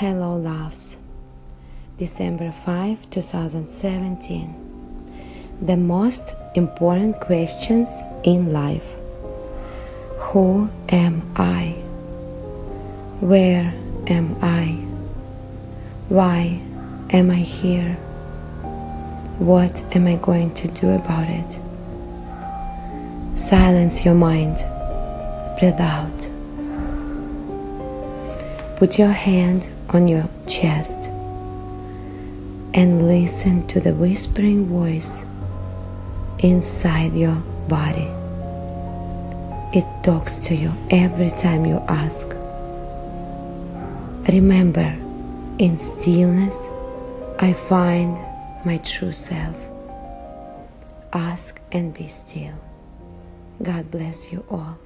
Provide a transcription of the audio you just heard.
Hello, loves. December 5, 2017. The most important questions in life Who am I? Where am I? Why am I here? What am I going to do about it? Silence your mind. Breathe out. Put your hand on your chest and listen to the whispering voice inside your body. It talks to you every time you ask. Remember, in stillness, I find my true self. Ask and be still. God bless you all.